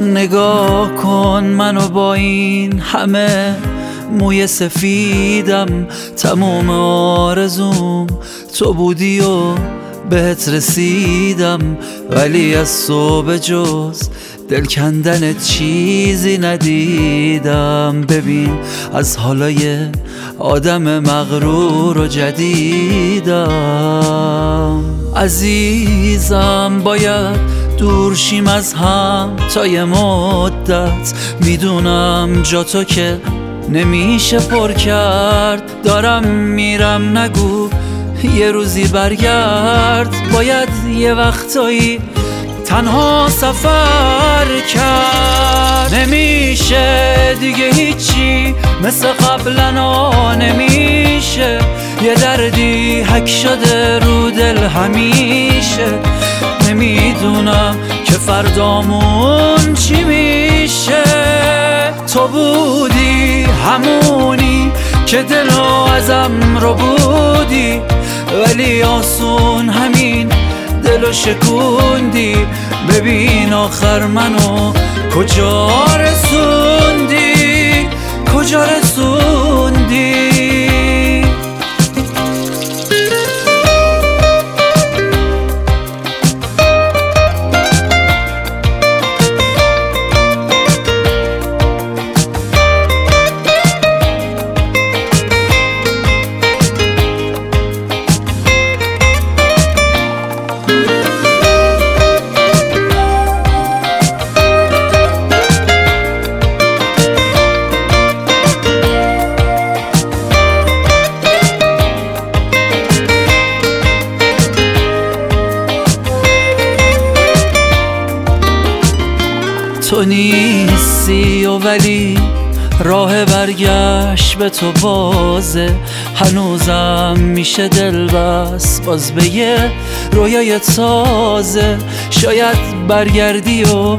نگاه کن منو با این همه موی سفیدم. تموم آرزوم تو بودی و بهت رسیدم ولی از به جز دل کندن چیزی ندیدم. ببین از حالای آدم مغرور و جدیدم. عزیزم باید دورشیم از هم تا یه مدت. می‌دونم جا تو که نمیشه پر کرد. دارم میرم نگو. یه روزی برگرد باید یه وقتایی تنها سفر کرد. نمیشه دیگه هیچی مثل قبلا نمیشه. یه دردی حک شده رو دل همیشه. نمی‌دونم که فردامون چی میشه. تو بودی همونی که دلو ازم رو بودی. ولی آسون همین دلو شکوندی. ببین آخر منو کجا رسوندی؟ تو نیستی و ولی راه برگشت به تو بازه. هنوزم میشه دل بس باز به یه رویای تازه. شاید برگردی و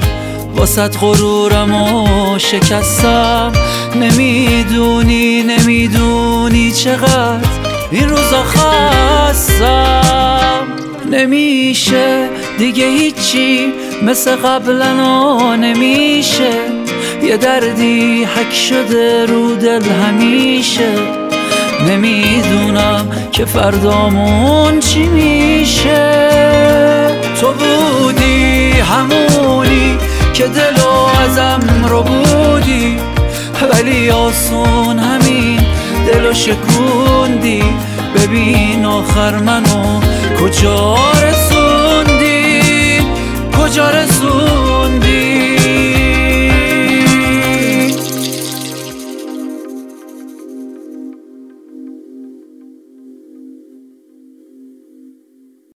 واسط غرورم و شکستم. نمی‌دونی نمی‌دونی چقدر این روزا خستم. نمیشه دیگه هیچی مثل قبلا نمیشه. یه دردی حک شده رو دل همیشه. نمی‌دونم که فردامون چی میشه. تو بودی همونی که دلو ازم رو بودی. ولی آسون همین دلو شکوندی. ببین آخر منو کجا